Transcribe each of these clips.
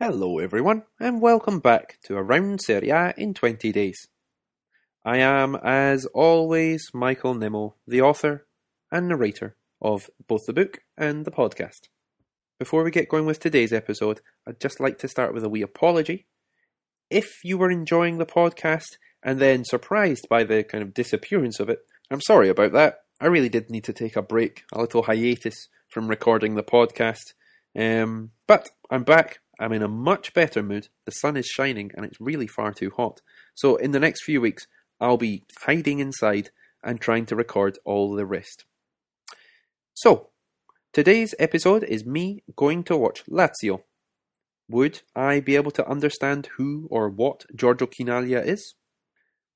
Hello, everyone, and welcome back to Around Serie A in 20 Days. I am, as always, Michael Nimmo, the author and narrator of both the book and the podcast. Before we get going with today's episode, I'd just like to start with a wee apology. If you were enjoying the podcast and then surprised by the kind of disappearance of it, I'm sorry about that. I really did need to take a break, a little hiatus from recording the podcast. Um, but I'm back I'm in a much better mood. The sun is shining and it's really far too hot. So, in the next few weeks, I'll be hiding inside and trying to record all the rest. So, today's episode is me going to watch Lazio. Would I be able to understand who or what Giorgio Chinaglia is?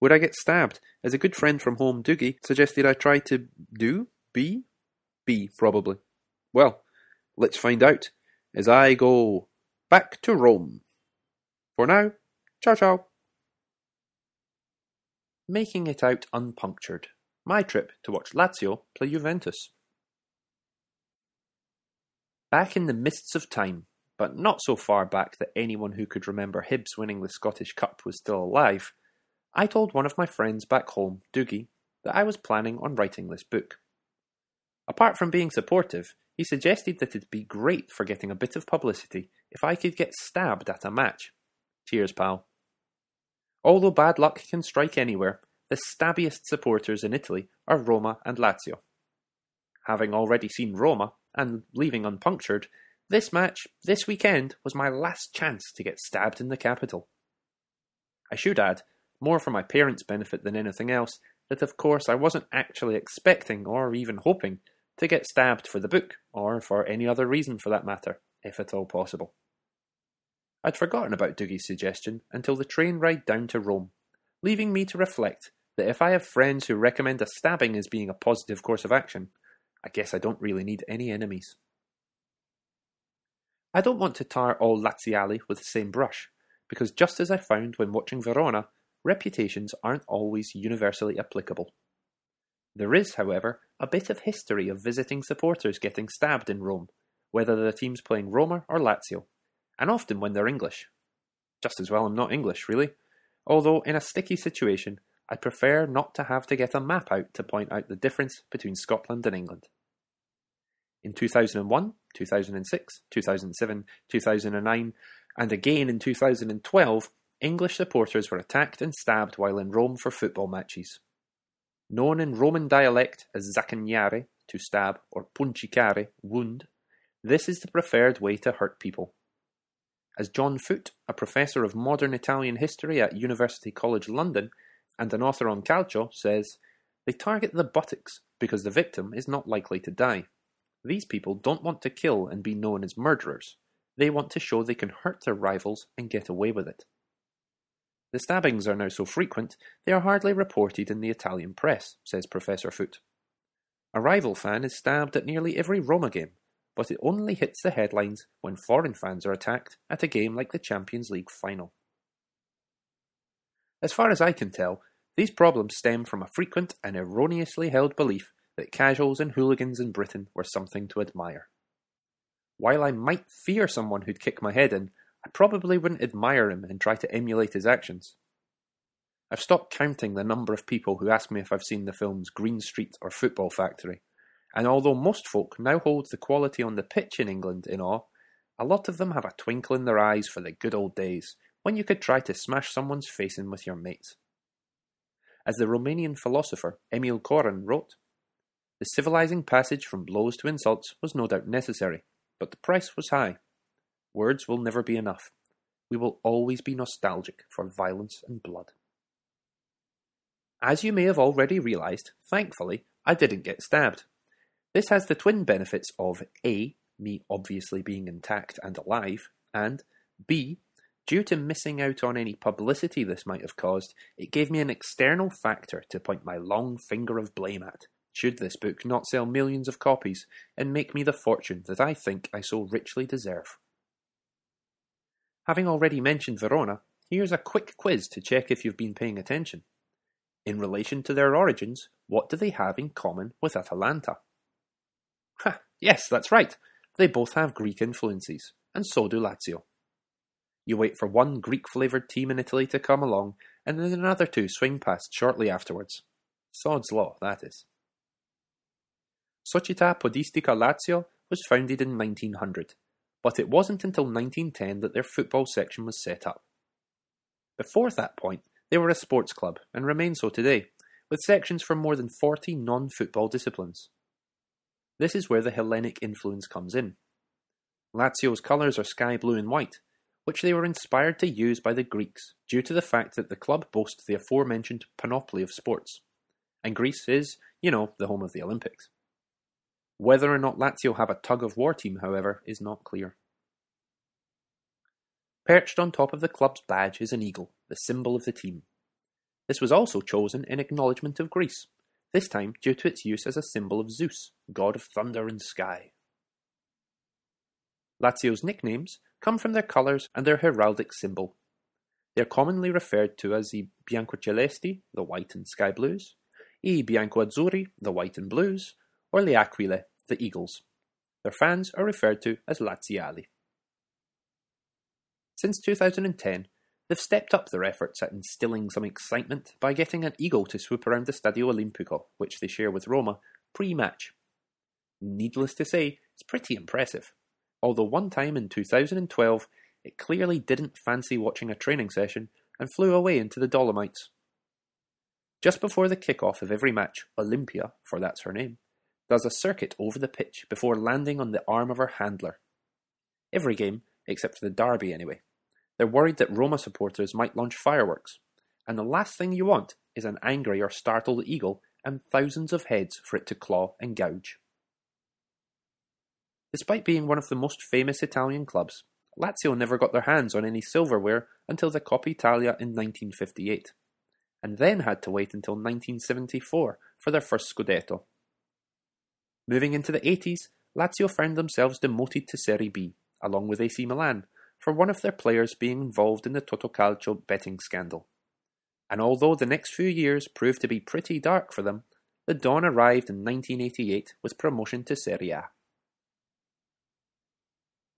Would I get stabbed, as a good friend from home, Doogie, suggested I try to do? Be? Be, probably. Well, let's find out as I go back to Rome. For now, ciao ciao. Making it out unpunctured. My trip to watch Lazio play Juventus. Back in the mists of time, but not so far back that anyone who could remember Hibs winning the Scottish Cup was still alive, I told one of my friends back home, Doogie, that I was planning on writing this book. Apart from being supportive, he suggested that it'd be great for getting a bit of publicity if I could get stabbed at a match. Cheers, pal. Although bad luck can strike anywhere, the stabbiest supporters in Italy are Roma and Lazio. Having already seen Roma, and leaving unpunctured, this match, this weekend, was my last chance to get stabbed in the capital. I should add, more for my parents' benefit than anything else, that of course I wasn't actually expecting or even hoping to get stabbed for the book, or for any other reason for that matter, if at all possible. I'd forgotten about Doogie's suggestion until the train ride down to Rome, leaving me to reflect that if I have friends who recommend a stabbing as being a positive course of action, I guess I don't really need any enemies. I don't want to tar all Laziali with the same brush, because just as I found when watching Verona, reputations aren't always universally applicable. There is, however, a bit of history of visiting supporters getting stabbed in Rome, whether the team's playing Roma or Lazio, and often when they're English. Just as well I'm not English, really. Although, in a sticky situation, I prefer not to have to get a map out to point out the difference between Scotland and England. In 2001, 2006, 2007, 2009, and again in 2012, English supporters were attacked and stabbed while in Rome for football matches. Known in Roman dialect as zaccagnare, to stab, or puncicare, wound, this is the preferred way to hurt people. As John Foot, a professor of modern Italian history at University College London and an author on calcio, says, they target the buttocks because the victim is not likely to die. These people don't want to kill and be known as murderers. They want to show they can hurt their rivals and get away with it. The stabbings are now so frequent they are hardly reported in the Italian press, says Professor Foot. A rival fan is stabbed at nearly every Roma game, but it only hits the headlines when foreign fans are attacked at a game like the Champions League final. As far as I can tell, these problems stem from a frequent and erroneously held belief that casuals and hooligans in Britain were something to admire. While I might fear someone who'd kick my head in, I probably wouldn't admire him and try to emulate his actions. I've stopped counting the number of people who ask me if I've seen the films Green Street or Football Factory, and although most folk now hold the quality on the pitch in England in awe, a lot of them have a twinkle in their eyes for the good old days when you could try to smash someone's face in with your mates. As the Romanian philosopher Emil Cioran wrote, the civilizing passage from blows to insults was no doubt necessary, but the price was high. Words will never be enough. We will always be nostalgic for violence and blood. As you may have already realised, thankfully, I didn't get stabbed. This has the twin benefits of A. Me obviously being intact and alive, and B. Due to missing out on any publicity this might have caused, it gave me an external factor to point my long finger of blame at, should this book not sell millions of copies and make me the fortune that I think I so richly deserve. Having already mentioned Verona, here's a quick quiz to check if you've been paying attention. In relation to their origins, what do they have in common with Atalanta? Ha, yes, that's right. They both have Greek influences, and so do Lazio. You wait for one Greek flavoured team in Italy to come along, and then another two swing past shortly afterwards. Sod's law, that is. Società Podistica Lazio was founded in 1900, but it wasn't until 1910 that their football section was set up. Before that point, they were a sports club and remain so today, with sections for more than 40 non football disciplines. This is where the Hellenic influence comes in. Lazio's colours are sky blue and white, which they were inspired to use by the Greeks due to the fact that the club boasts the aforementioned panoply of sports. And Greece is, you know, the home of the Olympics. Whether or not Lazio have a tug of war team, however, is not clear. Perched on top of the club's badge is an eagle, the symbol of the team. This was also chosen in acknowledgement of Greece, this time due to its use as a symbol of Zeus, god of thunder and sky. Lazio's nicknames come from their colours and their heraldic symbol. They are commonly referred to as the Biancocelesti, the white and sky blues, i Biancoazzurri, the white and blues, or le Aquile, the eagles. Their fans are referred to as Laziali. Since 2010, they've stepped up their efforts at instilling some excitement by getting an eagle to swoop around the Stadio Olimpico, which they share with Roma, pre-match. Needless to say, it's pretty impressive although one time in 2012 it clearly didn't fancy watching a training session and flew away into the Dolomites. Just before the kick-off of every match, Olympia, for that's her name, does a circuit over the pitch before landing on the arm of her handler. Every game, except for the derby anyway. They're worried that Roma supporters might launch fireworks, and the last thing you want is an angry or startled eagle and thousands of heads for it to claw and gouge. Despite being one of the most famous Italian clubs, Lazio never got their hands on any silverware until the Coppa Italia in 1958, and then had to wait until 1974 for their first Scudetto. Moving into the 80s, Lazio found themselves demoted to Serie B, along with AC Milan, for one of their players being involved in the Totocalcio betting scandal. And although the next few years proved to be pretty dark for them, the dawn arrived in 1988 with promotion to Serie A.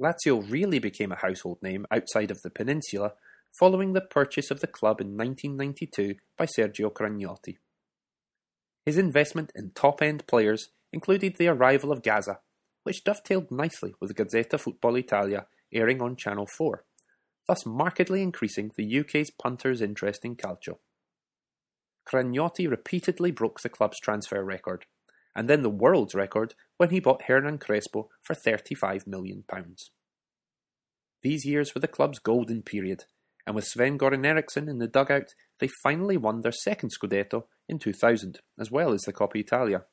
Lazio really became a household name outside of the peninsula following the purchase of the club in 1992 by Sergio Cragnotti. His investment in top-end players included the arrival of Gazza, which dovetailed nicely with Gazzetta Football Italia airing on Channel 4, thus markedly increasing the UK's punters' interest in calcio. Cragnotti repeatedly broke the club's transfer record, and then the world's record when he bought Hernan Crespo for £35 million. These years were the club's golden period, and with Sven Goran Eriksson in the dugout, they finally won their second Scudetto in 2000, as well as the Coppa Italia.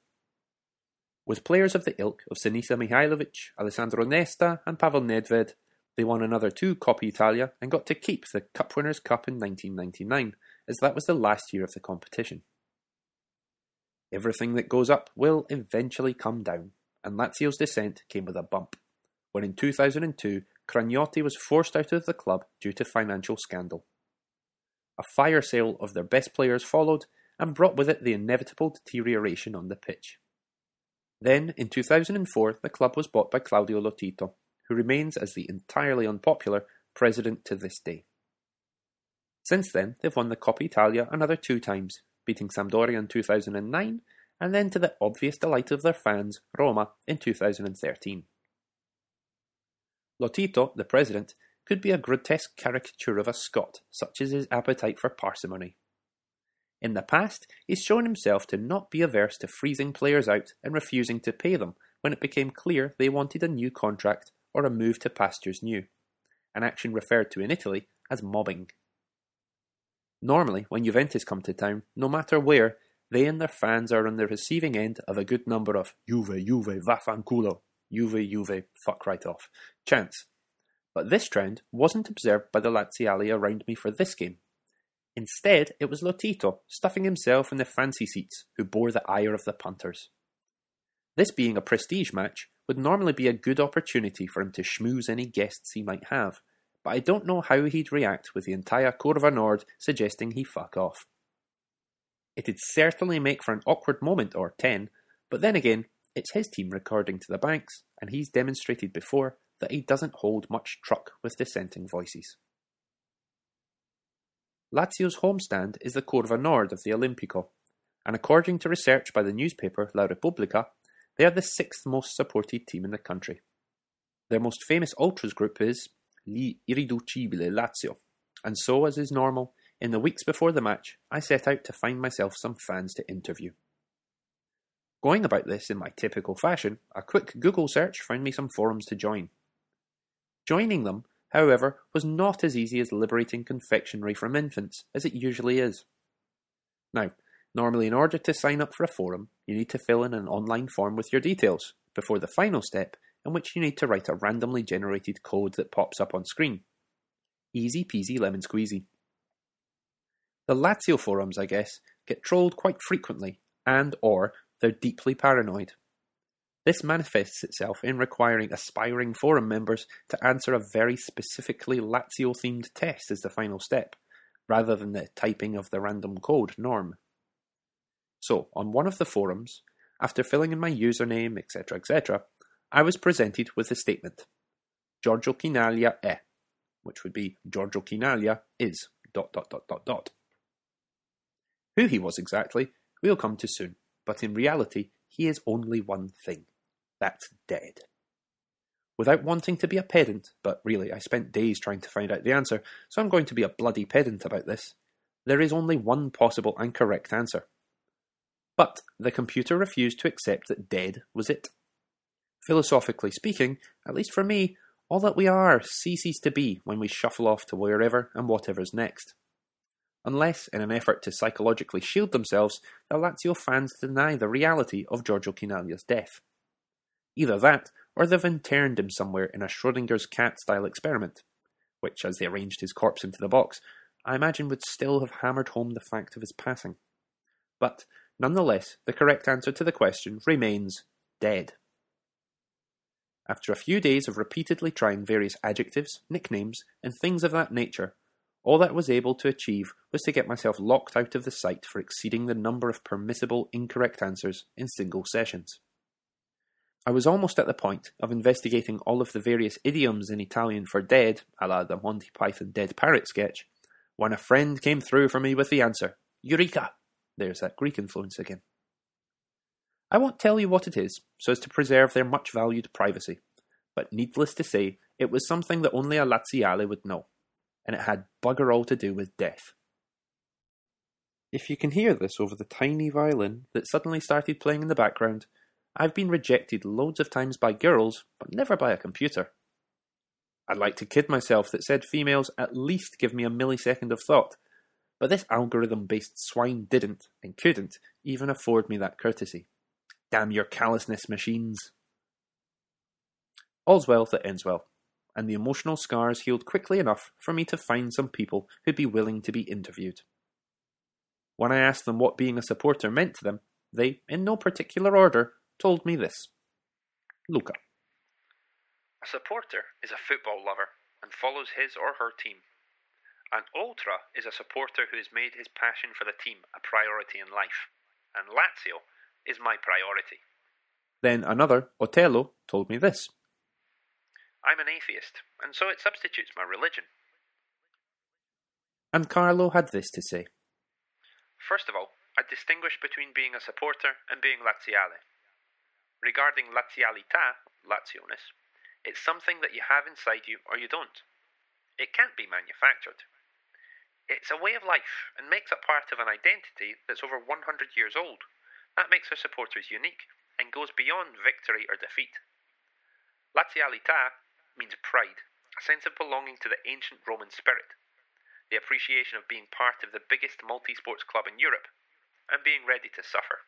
With players of the ilk of Sinisa Mihajlovic, Alessandro Nesta, and Pavel Nedved, they won another two Coppa Italia and got to keep the Cup Winners' Cup in 1999, as that was the last year of the competition. Everything that goes up will eventually come down, and Lazio's descent came with a bump, when in 2002 Cragnotti was forced out of the club due to financial scandal. A fire sale of their best players followed and brought with it the inevitable deterioration on the pitch. Then, in 2004, the club was bought by Claudio Lotito, who remains as the entirely unpopular president to this day. Since then, they've won the Coppa Italia another two times, beating Sampdoria in 2009, and then to the obvious delight of their fans, Roma, in 2013. Lotito, the president, could be a grotesque caricature of a Scot, such as his appetite for parsimony. In the past, he's shown himself to not be averse to freezing players out and refusing to pay them when it became clear they wanted a new contract or a move to pastures new, an action referred to in Italy as mobbing. Normally, when Juventus come to town, no matter where, they and their fans are on the receiving end of a good number of Juve, Juve, vaffanculo, Juve, Juve, fuck right off chants. But this trend wasn't observed by the Laziali around me for this game. Instead, it was Lotito, stuffing himself in the fancy seats, who bore the ire of the punters. This being a prestige match would normally be a good opportunity for him to schmooze any guests he might have, but I don't know how he'd react with the entire Curva Nord suggesting he fuck off. It'd certainly make for an awkward moment or ten, but then again, it's his team recording to the banks, and he's demonstrated before that he doesn't hold much truck with dissenting voices. Lazio's homestand is the Curva Nord of the Olimpico, and according to research by the newspaper La Repubblica, they are the sixth most supported team in the country. Their most famous ultras group is Gli Irriducibili Lazio, and so, as is normal, in the weeks before the match, I set out to find myself some fans to interview. Going about this in my typical fashion, a quick Google search found me some forums to join. Joining them, however, was not as easy as liberating confectionery from infants, as it usually is. Now, normally in order to sign up for a forum, you need to fill in an online form with your details, before the final step, in which you need to write a randomly generated code that pops up on screen. Easy peasy lemon squeezy. The Lazio forums, I guess, get trolled quite frequently, and or they're deeply paranoid. This manifests itself in requiring aspiring forum members to answer a very specifically Lazio themed test as the final step, rather than the typing of the random code norm. So, on one of the forums, after filling in my username, etc., etc., I was presented with the statement Giorgio Chinaglia è, which would be Giorgio Chinaglia is dot dot dot dot dot. Who he was exactly, we'll come to soon, but in reality, he is only one thing that's dead. Without wanting to be a pedant, but really I spent days trying to find out the answer, so I'm going to be a bloody pedant about this. There is only one possible and correct answer. But the computer refused to accept that dead was it. Philosophically speaking, at least for me, all that we are ceases to be when we shuffle off to wherever and whatever's next. Unless, in an effort to psychologically shield themselves, the Lazio fans deny the reality of Giorgio Chinaglia's death. Either that, or they've interned him somewhere in a Schrodinger's cat style experiment, which, as they arranged his corpse into the box, I imagine would still have hammered home the fact of his passing. But, nonetheless, the correct answer to the question remains dead. After a few days of repeatedly trying various adjectives, nicknames, and things of that nature, all that was able to achieve was to get myself locked out of the site for exceeding the number of permissible incorrect answers in single sessions. I was almost at the point of investigating all of the various idioms in Italian for dead, a la the Monty Python Dead Parrot sketch, when a friend came through for me with the answer Eureka! There's that Greek influence again. I won't tell you what it is, so as to preserve their much valued privacy, but needless to say, it was something that only a Laziale would know, and it had bugger all to do with death. If you can hear this over the tiny violin that suddenly started playing in the background, I've been rejected loads of times by girls, but never by a computer. I'd like to kid myself that said females at least give me a millisecond of thought, but this algorithm based swine didn't, and couldn't, even afford me that courtesy. Damn your callousness machines. All's well that ends well, and the emotional scars healed quickly enough for me to find some people who'd be willing to be interviewed. When I asked them what being a supporter meant to them, they, in no particular order, told me this. Luca. A supporter is a football lover and follows his or her team. An ultra is a supporter who has made his passion for the team a priority in life, and Lazio is my priority. Then another, Otello, told me this. I'm an atheist, and so it substitutes my religion. And Carlo had this to say. First of all, I distinguish between being a supporter and being Laziale. Regarding lazialità, Lazioness, it's something that you have inside you or you don't. It can't be manufactured. It's a way of life and makes up part of an identity that's over 100 years old. That makes our supporters unique and goes beyond victory or defeat. Lazialità means pride, a sense of belonging to the ancient Roman spirit, the appreciation of being part of the biggest multi sports club in Europe, and being ready to suffer.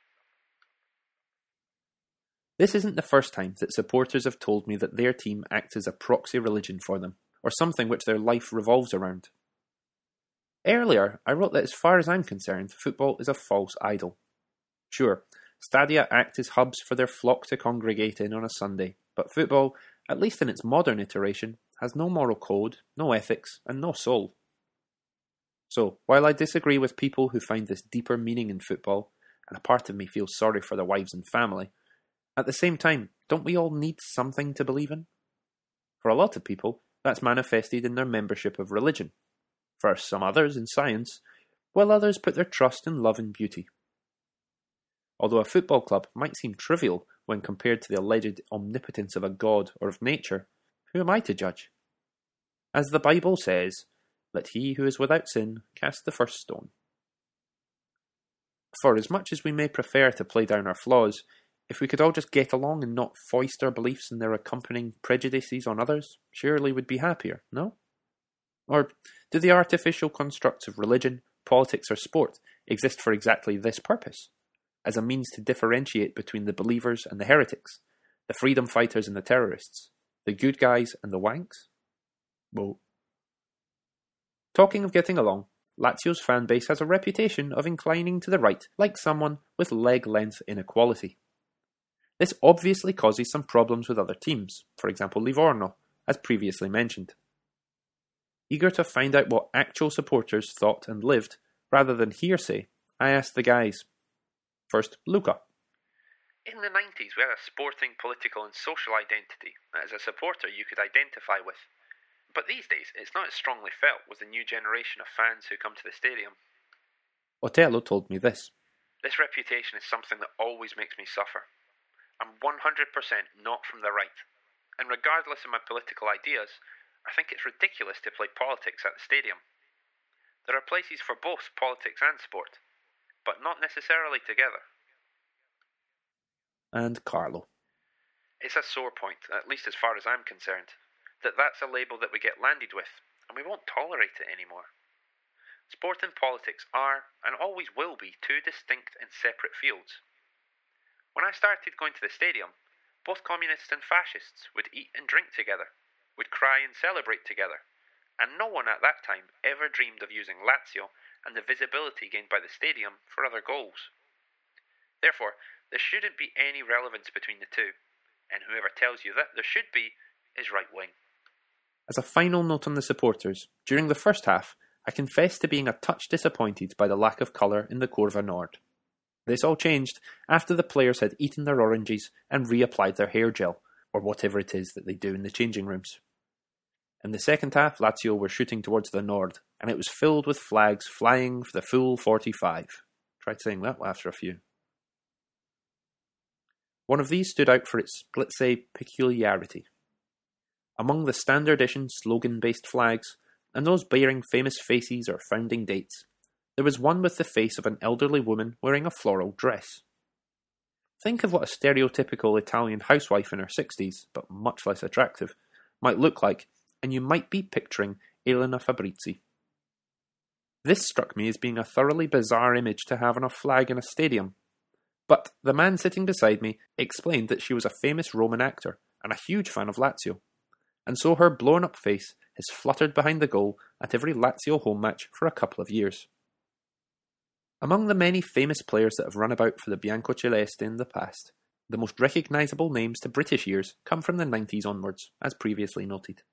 This isn't the first time that supporters have told me that their team acts as a proxy religion for them, or something which their life revolves around. Earlier, I wrote that as far as I'm concerned, football is a false idol. Sure, stadia act as hubs for their flock to congregate in on a Sunday, but football, at least in its modern iteration, has no moral code, no ethics, and no soul. So, while I disagree with people who find this deeper meaning in football, and a part of me feels sorry for their wives and family, at the same time, don't we all need something to believe in? For a lot of people, that's manifested in their membership of religion. for some others in science, while others put their trust in love and beauty. Although a football club might seem trivial when compared to the alleged omnipotence of a god or of nature, who am I to judge? As the Bible says, let he who is without sin cast the first stone. For as much as we may prefer to play down our flaws, if we could all just get along and not foist our beliefs and their accompanying prejudices on others, surely we'd be happier, no? Or do the artificial constructs of religion, politics, or sport exist for exactly this purpose? As a means to differentiate between the believers and the heretics, the freedom fighters and the terrorists, the good guys and the wanks? Well, talking of getting along, Lazio's fan base has a reputation of inclining to the right like someone with leg length inequality. This obviously causes some problems with other teams, for example Livorno, as previously mentioned. Eager to find out what actual supporters thought and lived, rather than hearsay, I asked the guys. First, Luca. In the 90s, we had a sporting, political, and social identity that as a supporter you could identify with. But these days, it's not as strongly felt with the new generation of fans who come to the stadium. Otello told me this. This reputation is something that always makes me suffer. I'm 100% not from the right, and regardless of my political ideas, I think it's ridiculous to play politics at the stadium. There are places for both politics and sport, but not necessarily together. And Carlo. It's a sore point, at least as far as I'm concerned that that's a label that we get landed with, and we won't tolerate it anymore. Sport and politics are, and always will be, two distinct and separate fields. When I started going to the stadium, both communists and fascists would eat and drink together, would cry and celebrate together, and no one at that time ever dreamed of using Lazio and the visibility gained by the stadium for other goals. Therefore, there shouldn't be any relevance between the two, and whoever tells you that there should be is right wing. As a final note on the supporters, during the first half, I confess to being a touch disappointed by the lack of colour in the Curva Nord. This all changed after the players had eaten their oranges and reapplied their hair gel, or whatever it is that they do in the changing rooms. In the second half, Lazio were shooting towards the Nord, and it was filled with flags flying for the full 45. Tried saying that after a few. One of these stood out for its, let's say, peculiarity. Among the standard issue slogan based flags, and those bearing famous faces or founding dates, there was one with the face of an elderly woman wearing a floral dress. Think of what a stereotypical Italian housewife in her 60s, but much less attractive, might look like, and you might be picturing Elena Fabrizi. This struck me as being a thoroughly bizarre image to have on a flag in a stadium. But the man sitting beside me explained that she was a famous Roman actor and a huge fan of Lazio and so her blown up face has fluttered behind the goal at every Lazio home match for a couple of years. Among the many famous players that have run about for the Biancoceleste in the past, the most recognisable names to British ears come from the 90s onwards, as previously noted.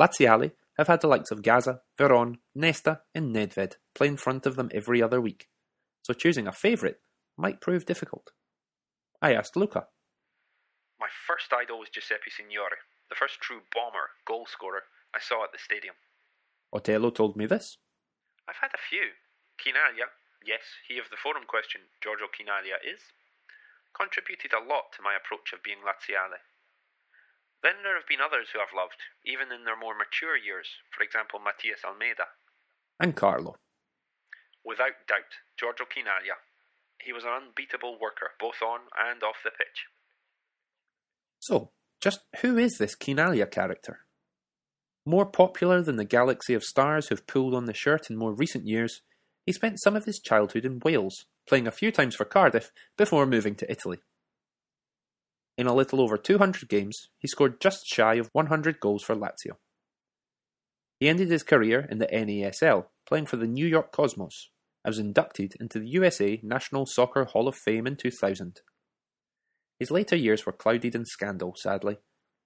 Laziali have had the likes of Gazza, Veron, Nesta, and Nedved play in front of them every other week, so choosing a favourite might prove difficult. I asked Luca. My first idol was Giuseppe Signori, the first true bomber, goal scorer, I saw at the stadium. Otello told me this. I've had a few. Chinaglia, yes, he of the forum question, Giorgio Chinaglia is, contributed a lot to my approach of being Laziale. Then there have been others who I've loved, even in their more mature years, for example Matias Almeyda. And Carlo. Without doubt, Giorgio Chinaglia. He was an unbeatable worker, both on and off the pitch. So, just who is this Chinaglia character? More popular than the galaxy of stars who've pulled on the shirt in more recent years, he spent some of his childhood in Wales, playing a few times for Cardiff before moving to Italy. In a little over 200 games, he scored just shy of 100 goals for Lazio. He ended his career in the NASL, playing for the New York Cosmos, and was inducted into the USA National Soccer Hall of Fame in 2000. His later years were clouded in scandal, sadly,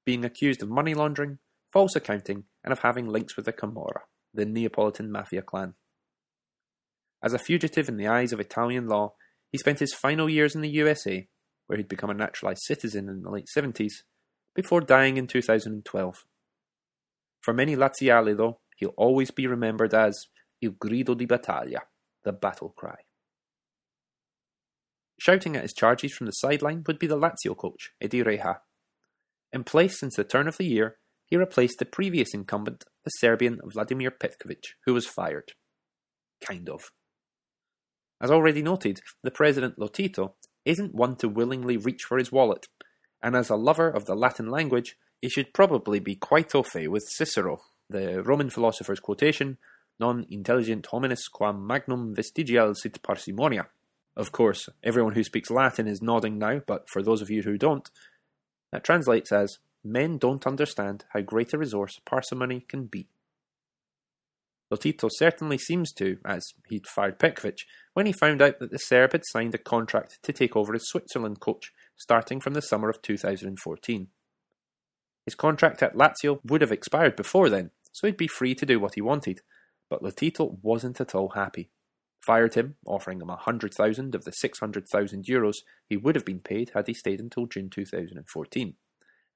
being accused of money laundering, false accounting, and of having links with the Camorra, the Neapolitan mafia clan. As a fugitive in the eyes of Italian law, he spent his final years in the USA, where he'd become a naturalized citizen in the late 70s, before dying in 2012. For many Laziali, though, he'll always be remembered as Il grido di battaglia, the battle cry. Shouting at his charges from the sideline would be the Lazio coach, Edy Reja. In place since the turn of the year, he replaced the previous incumbent, the Serbian Vladimir Petkovic, who was fired. Kind of. As already noted, the president Lotito isn't one to willingly reach for his wallet, and as a lover of the Latin language, he should probably be quite au fait with Cicero, the Roman philosopher's quotation, non intelligunt homines quam magnum vectigal sit parsimonia. Of course, everyone who speaks Latin is nodding now, but for those of you who don't, that translates as Men don't understand how great a resource parsimony can be. Lotito certainly seems to, as he'd fired Petkovic, when he found out that the Serb had signed a contract to take over as Switzerland coach starting from the summer of 2014. His contract at Lazio would have expired before then, so he'd be free to do what he wanted, but Lotito wasn't at all happy. Fired him, offering him a hundred thousand of the six hundred thousand euros he would have been paid had he stayed until June 2014,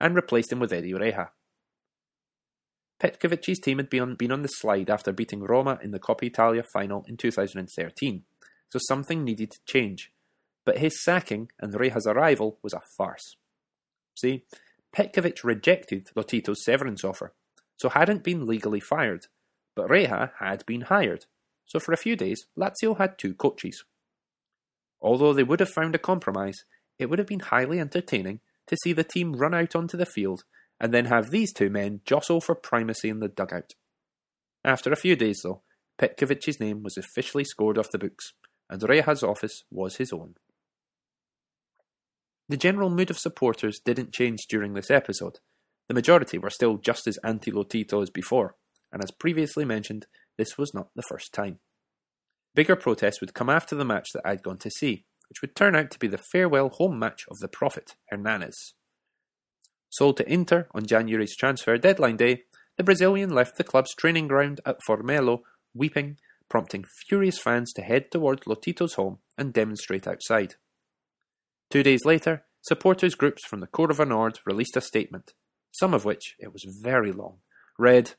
and replaced him with Edy Reja, Petkovic's team had been on, been on the slide after beating Roma in the Coppa Italia final in 2013, so something needed to change. But his sacking and Reja's arrival was a farce. See, Petkovic rejected Lotito's severance offer, so hadn't been legally fired, but Reja had been hired, so for a few days Lazio had two coaches. Although they would have found a compromise, it would have been highly entertaining to see the team run out onto the field and then have these two men jostle for primacy in the dugout. After a few days, though, Petkovic's name was officially scored off the books, and Reja's office was his own. The general mood of supporters didn't change during this episode. The majority were still just as anti Lotito as before, and as previously mentioned, this was not the first time. Bigger protests would come after the match that I'd gone to see, which would turn out to be the farewell home match of the Prophet, Hernanes. Sold to Inter on January's transfer deadline day, the Brazilian left the club's training ground at Formello weeping, prompting furious fans to head towards Lotito's home and demonstrate outside. Two days later, supporters groups from the Curva Nord released a statement, some of which, it was very long, read,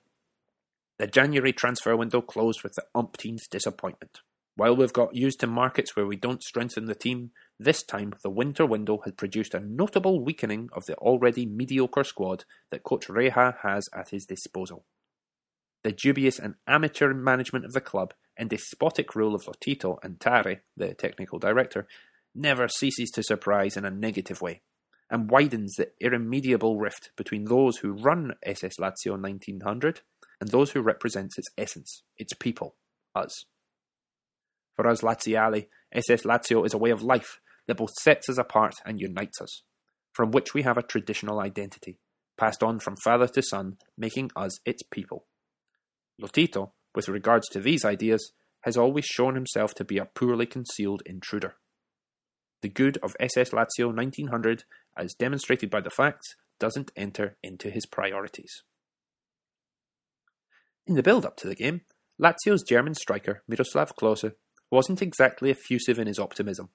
The January transfer window closed with the umpteenth disappointment. While we've got used to markets where we don't strengthen the team, this time the winter window had produced a notable weakening of the already mediocre squad that coach Reja has at his disposal. The dubious and amateur management of the club and despotic rule of Lotito and Tare, the technical director, never ceases to surprise in a negative way, and widens the irremediable rift between those who run SS Lazio 1900 and those who represent its essence, its people, us. For us Laziali, SS Lazio is a way of life that both sets us apart and unites us, from which we have a traditional identity, passed on from father to son, making us its people. Lotito, with regards to these ideas, has always shown himself to be a poorly concealed intruder. The good of SS Lazio 1900, as demonstrated by the facts, doesn't enter into his priorities. In the build up to the game, Lazio's German striker Miroslav Klose wasn't exactly effusive in his optimism.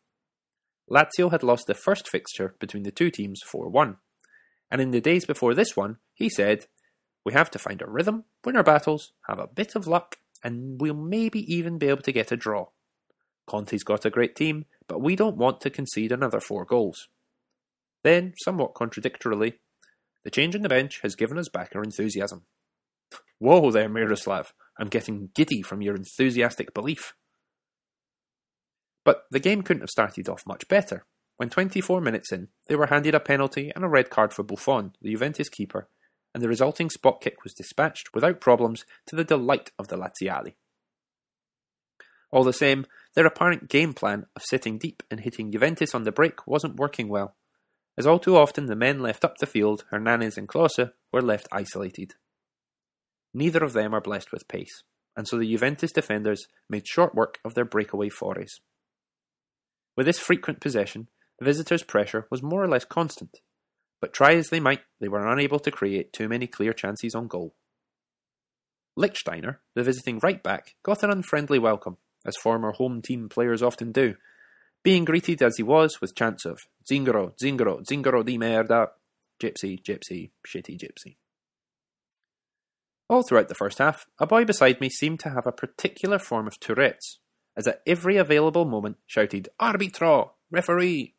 Lazio had lost the first fixture between the two teams 4 1, and in the days before this one, he said, We have to find a rhythm, win our battles, have a bit of luck, and we'll maybe even be able to get a draw. Conte's got a great team, but we don't want to concede another four goals. Then, somewhat contradictorily, the change in the bench has given us back our enthusiasm. Whoa there, Miroslav, I'm getting giddy from your enthusiastic belief. But the game couldn't have started off much better. When 24 minutes in, they were handed a penalty and a red card for Buffon, the Juventus keeper, and the resulting spot kick was dispatched without problems to the delight of the Laziali. All the same, their apparent game plan of sitting deep and hitting Juventus on the break wasn't working well, as all too often the men left up the field, Hernanes and Klose, were left isolated. Neither of them are blessed with pace, and so the Juventus defenders made short work of their breakaway forays. With this frequent possession, the visitors' pressure was more or less constant, but try as they might, they were unable to create too many clear chances on goal. Lichtsteiner, the visiting right back, got an unfriendly welcome, as former home team players often do, being greeted as he was with chants of Zingaro, Zingaro, Zingaro di merda, gypsy, gypsy, shitty gypsy. All throughout the first half, a boy beside me seemed to have a particular form of Tourette's, as at every available moment shouted, Arbitro! Referee!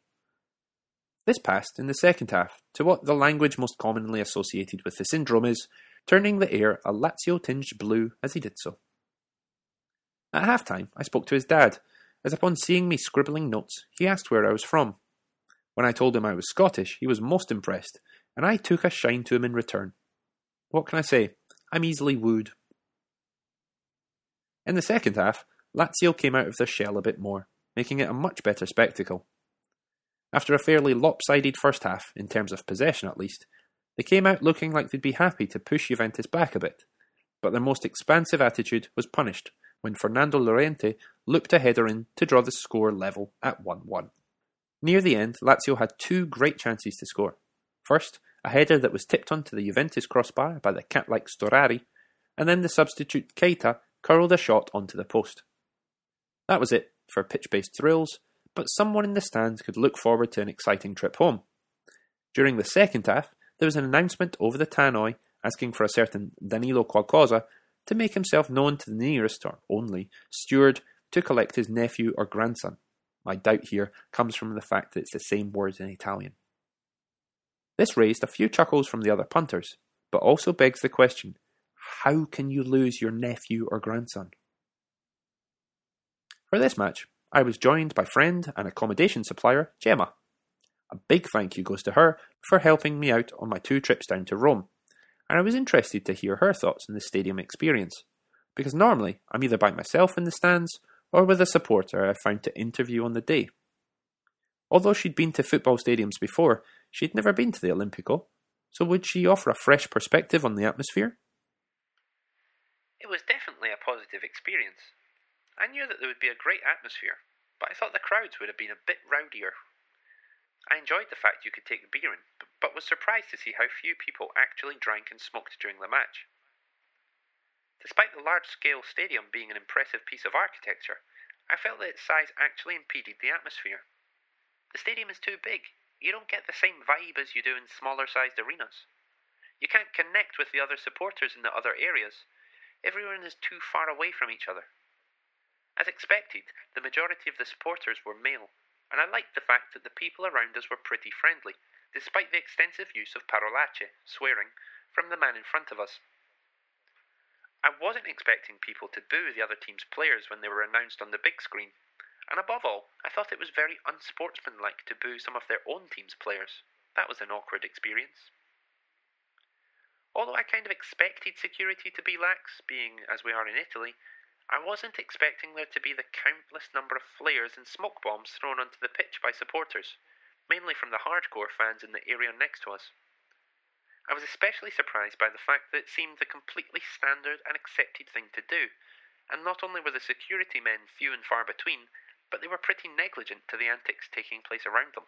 This passed in the second half to what the language most commonly associated with the syndrome is, turning the air a Lazio tinged blue as he did so. At half time, I spoke to his dad, as upon seeing me scribbling notes, he asked where I was from. When I told him I was Scottish, he was most impressed, and I took a shine to him in return. What can I say? I'm easily wooed. In the second half, Lazio came out of their shell a bit more, making it a much better spectacle. After a fairly lopsided first half, in terms of possession at least, they came out looking like they'd be happy to push Juventus back a bit, but their most expansive attitude was punished when Fernando Llorente looped a header in to draw the score level at 1 1. Near the end, Lazio had two great chances to score. First, a header that was tipped onto the Juventus crossbar by the cat like Storari, and then the substitute Keita curled a shot onto the post. That was it for pitch based thrills, but someone in the stands could look forward to an exciting trip home. During the second half, there was an announcement over the tannoy asking for a certain Danilo Qualcosa to make himself known to the nearest or only steward to collect his nephew or grandson. My doubt here comes from the fact that it's the same words in Italian. This raised a few chuckles from the other punters, but also begs the question how can you lose your nephew or grandson? For this match, I was joined by friend and accommodation supplier Gemma. A big thank you goes to her for helping me out on my two trips down to Rome, and I was interested to hear her thoughts on the stadium experience, because normally I'm either by myself in the stands or with a supporter I've found to interview on the day. Although she'd been to football stadiums before, she'd never been to the Olimpico, so would she offer a fresh perspective on the atmosphere? It was definitely a positive experience. I knew that there would be a great atmosphere, but I thought the crowds would have been a bit rowdier. I enjoyed the fact you could take beer in, but was surprised to see how few people actually drank and smoked during the match. Despite the large scale stadium being an impressive piece of architecture, I felt that its size actually impeded the atmosphere. The stadium is too big. You don't get the same vibe as you do in smaller sized arenas. You can't connect with the other supporters in the other areas. Everyone is too far away from each other. As expected, the majority of the supporters were male, and I liked the fact that the people around us were pretty friendly, despite the extensive use of parolacce, swearing, from the man in front of us. I wasn't expecting people to boo the other team's players when they were announced on the big screen, and above all, I thought it was very unsportsmanlike to boo some of their own team's players. That was an awkward experience. Although I kind of expected security to be lax, being as we are in Italy, I wasn't expecting there to be the countless number of flares and smoke bombs thrown onto the pitch by supporters, mainly from the hardcore fans in the area next to us. I was especially surprised by the fact that it seemed the completely standard and accepted thing to do, and not only were the security men few and far between, but they were pretty negligent to the antics taking place around them.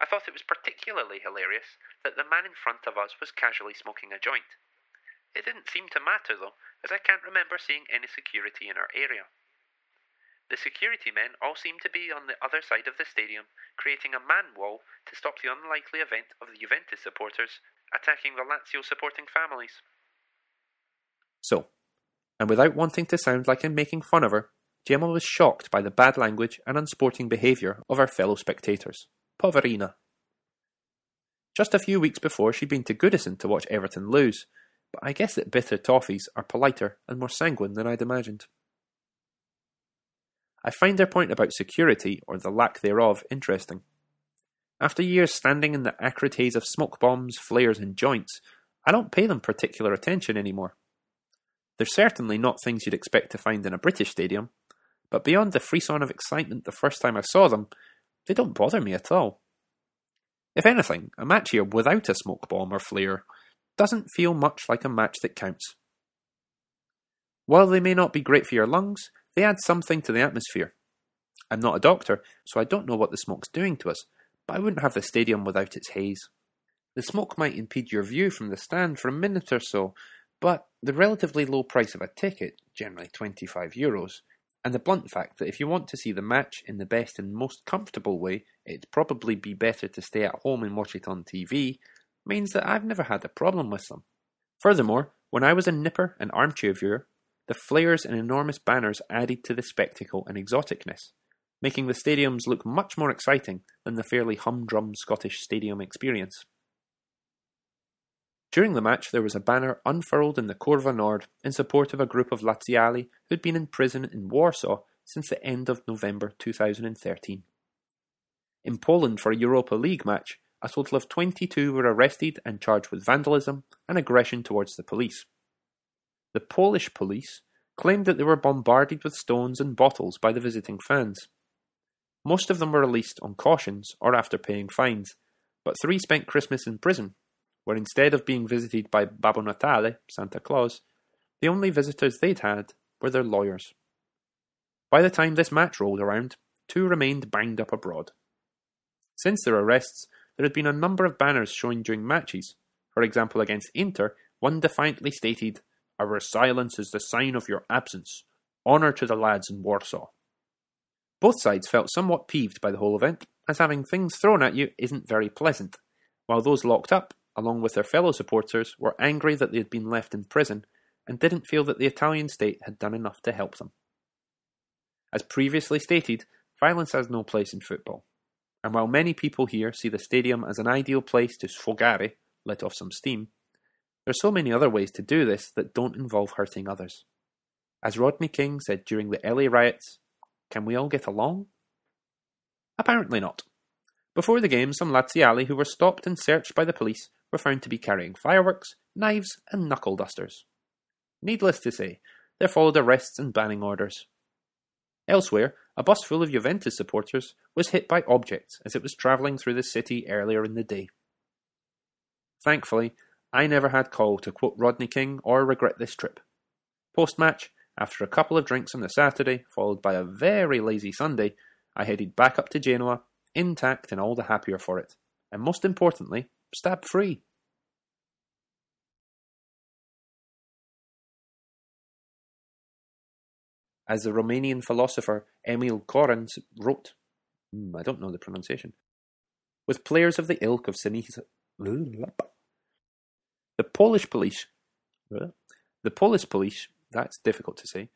I thought it was particularly hilarious that the man in front of us was casually smoking a joint. It didn't seem to matter though, as I can't remember seeing any security in our area. The security men all seemed to be on the other side of the stadium, creating a man wall to stop the unlikely event of the Juventus supporters attacking the Lazio supporting families. So, and without wanting to sound like I'm making fun of her, Gemma was shocked by the bad language and unsporting behaviour of our fellow spectators. Poverina. Just a few weeks before, she'd been to Goodison to watch Everton lose, but I guess that bitter toffees are politer and more sanguine than I'd imagined. I find their point about security, or the lack thereof, interesting. After years standing in the acrid haze of smoke bombs, flares, and joints, I don't pay them particular attention anymore. They're certainly not things you'd expect to find in a British stadium, but beyond the frisson of excitement the first time I saw them, they don't bother me at all. If anything, a match here without a smoke bomb or flare doesn't feel much like a match that counts. While they may not be great for your lungs, they add something to the atmosphere. I'm not a doctor, so I don't know what the smoke's doing to us, but I wouldn't have the stadium without its haze. The smoke might impede your view from the stand for a minute or so, but the relatively low price of a ticket, generally 25 euros, and the blunt fact that if you want to see the match in the best and most comfortable way, it'd probably be better to stay at home and watch it on TV, means that I've never had a problem with them. Furthermore, when I was a nipper and armchair viewer, the flares and enormous banners added to the spectacle and exoticness, making the stadiums look much more exciting than the fairly humdrum Scottish stadium experience. During the match, there was a banner unfurled in the Curva Nord in support of a group of Laziali who'd been in prison in Warsaw since the end of November 2013. In Poland for a Europa League match, a total of 22 were arrested and charged with vandalism and aggression towards the police. The Polish police claimed that they were bombarded with stones and bottles by the visiting fans. Most of them were released on cautions or after paying fines, but three spent Christmas in prison, where instead of being visited by Babbo Natale, Santa Claus, the only visitors they'd had were their lawyers. By the time this match rolled around, two remained banged up abroad. Since their arrests, there had been a number of banners shown during matches. For example, against Inter, one defiantly stated, Our silence is the sign of your absence. Honour to the lads in Warsaw. Both sides felt somewhat peeved by the whole event, as having things thrown at you isn't very pleasant, while those locked up, along with their fellow supporters, were angry that they had been left in prison and didn't feel that the Italian state had done enough to help them. As previously stated, violence has no place in football. And while many people here see the stadium as an ideal place to sfogare, let off some steam, there are so many other ways to do this that don't involve hurting others. As Rodney King said during the LA riots, can we all get along? Apparently not. Before the game, some Laziali who were stopped and searched by the police were found to be carrying fireworks, knives, and knuckle dusters. Needless to say, there followed arrests and banning orders. Elsewhere, a bus full of Juventus supporters was hit by objects as it was travelling through the city earlier in the day. Thankfully, I never had call to quote Rodney King or regret this trip. Post match, after a couple of drinks on the Saturday, followed by a very lazy Sunday, I headed back up to Genoa, intact and all the happier for it, and most importantly, stab free. As the Romanian philosopher Emil Korenz wrote, hmm, I don't know the pronunciation, with players of the ilk of Sinisa. The Polish police, the Polish police, that's difficult to say,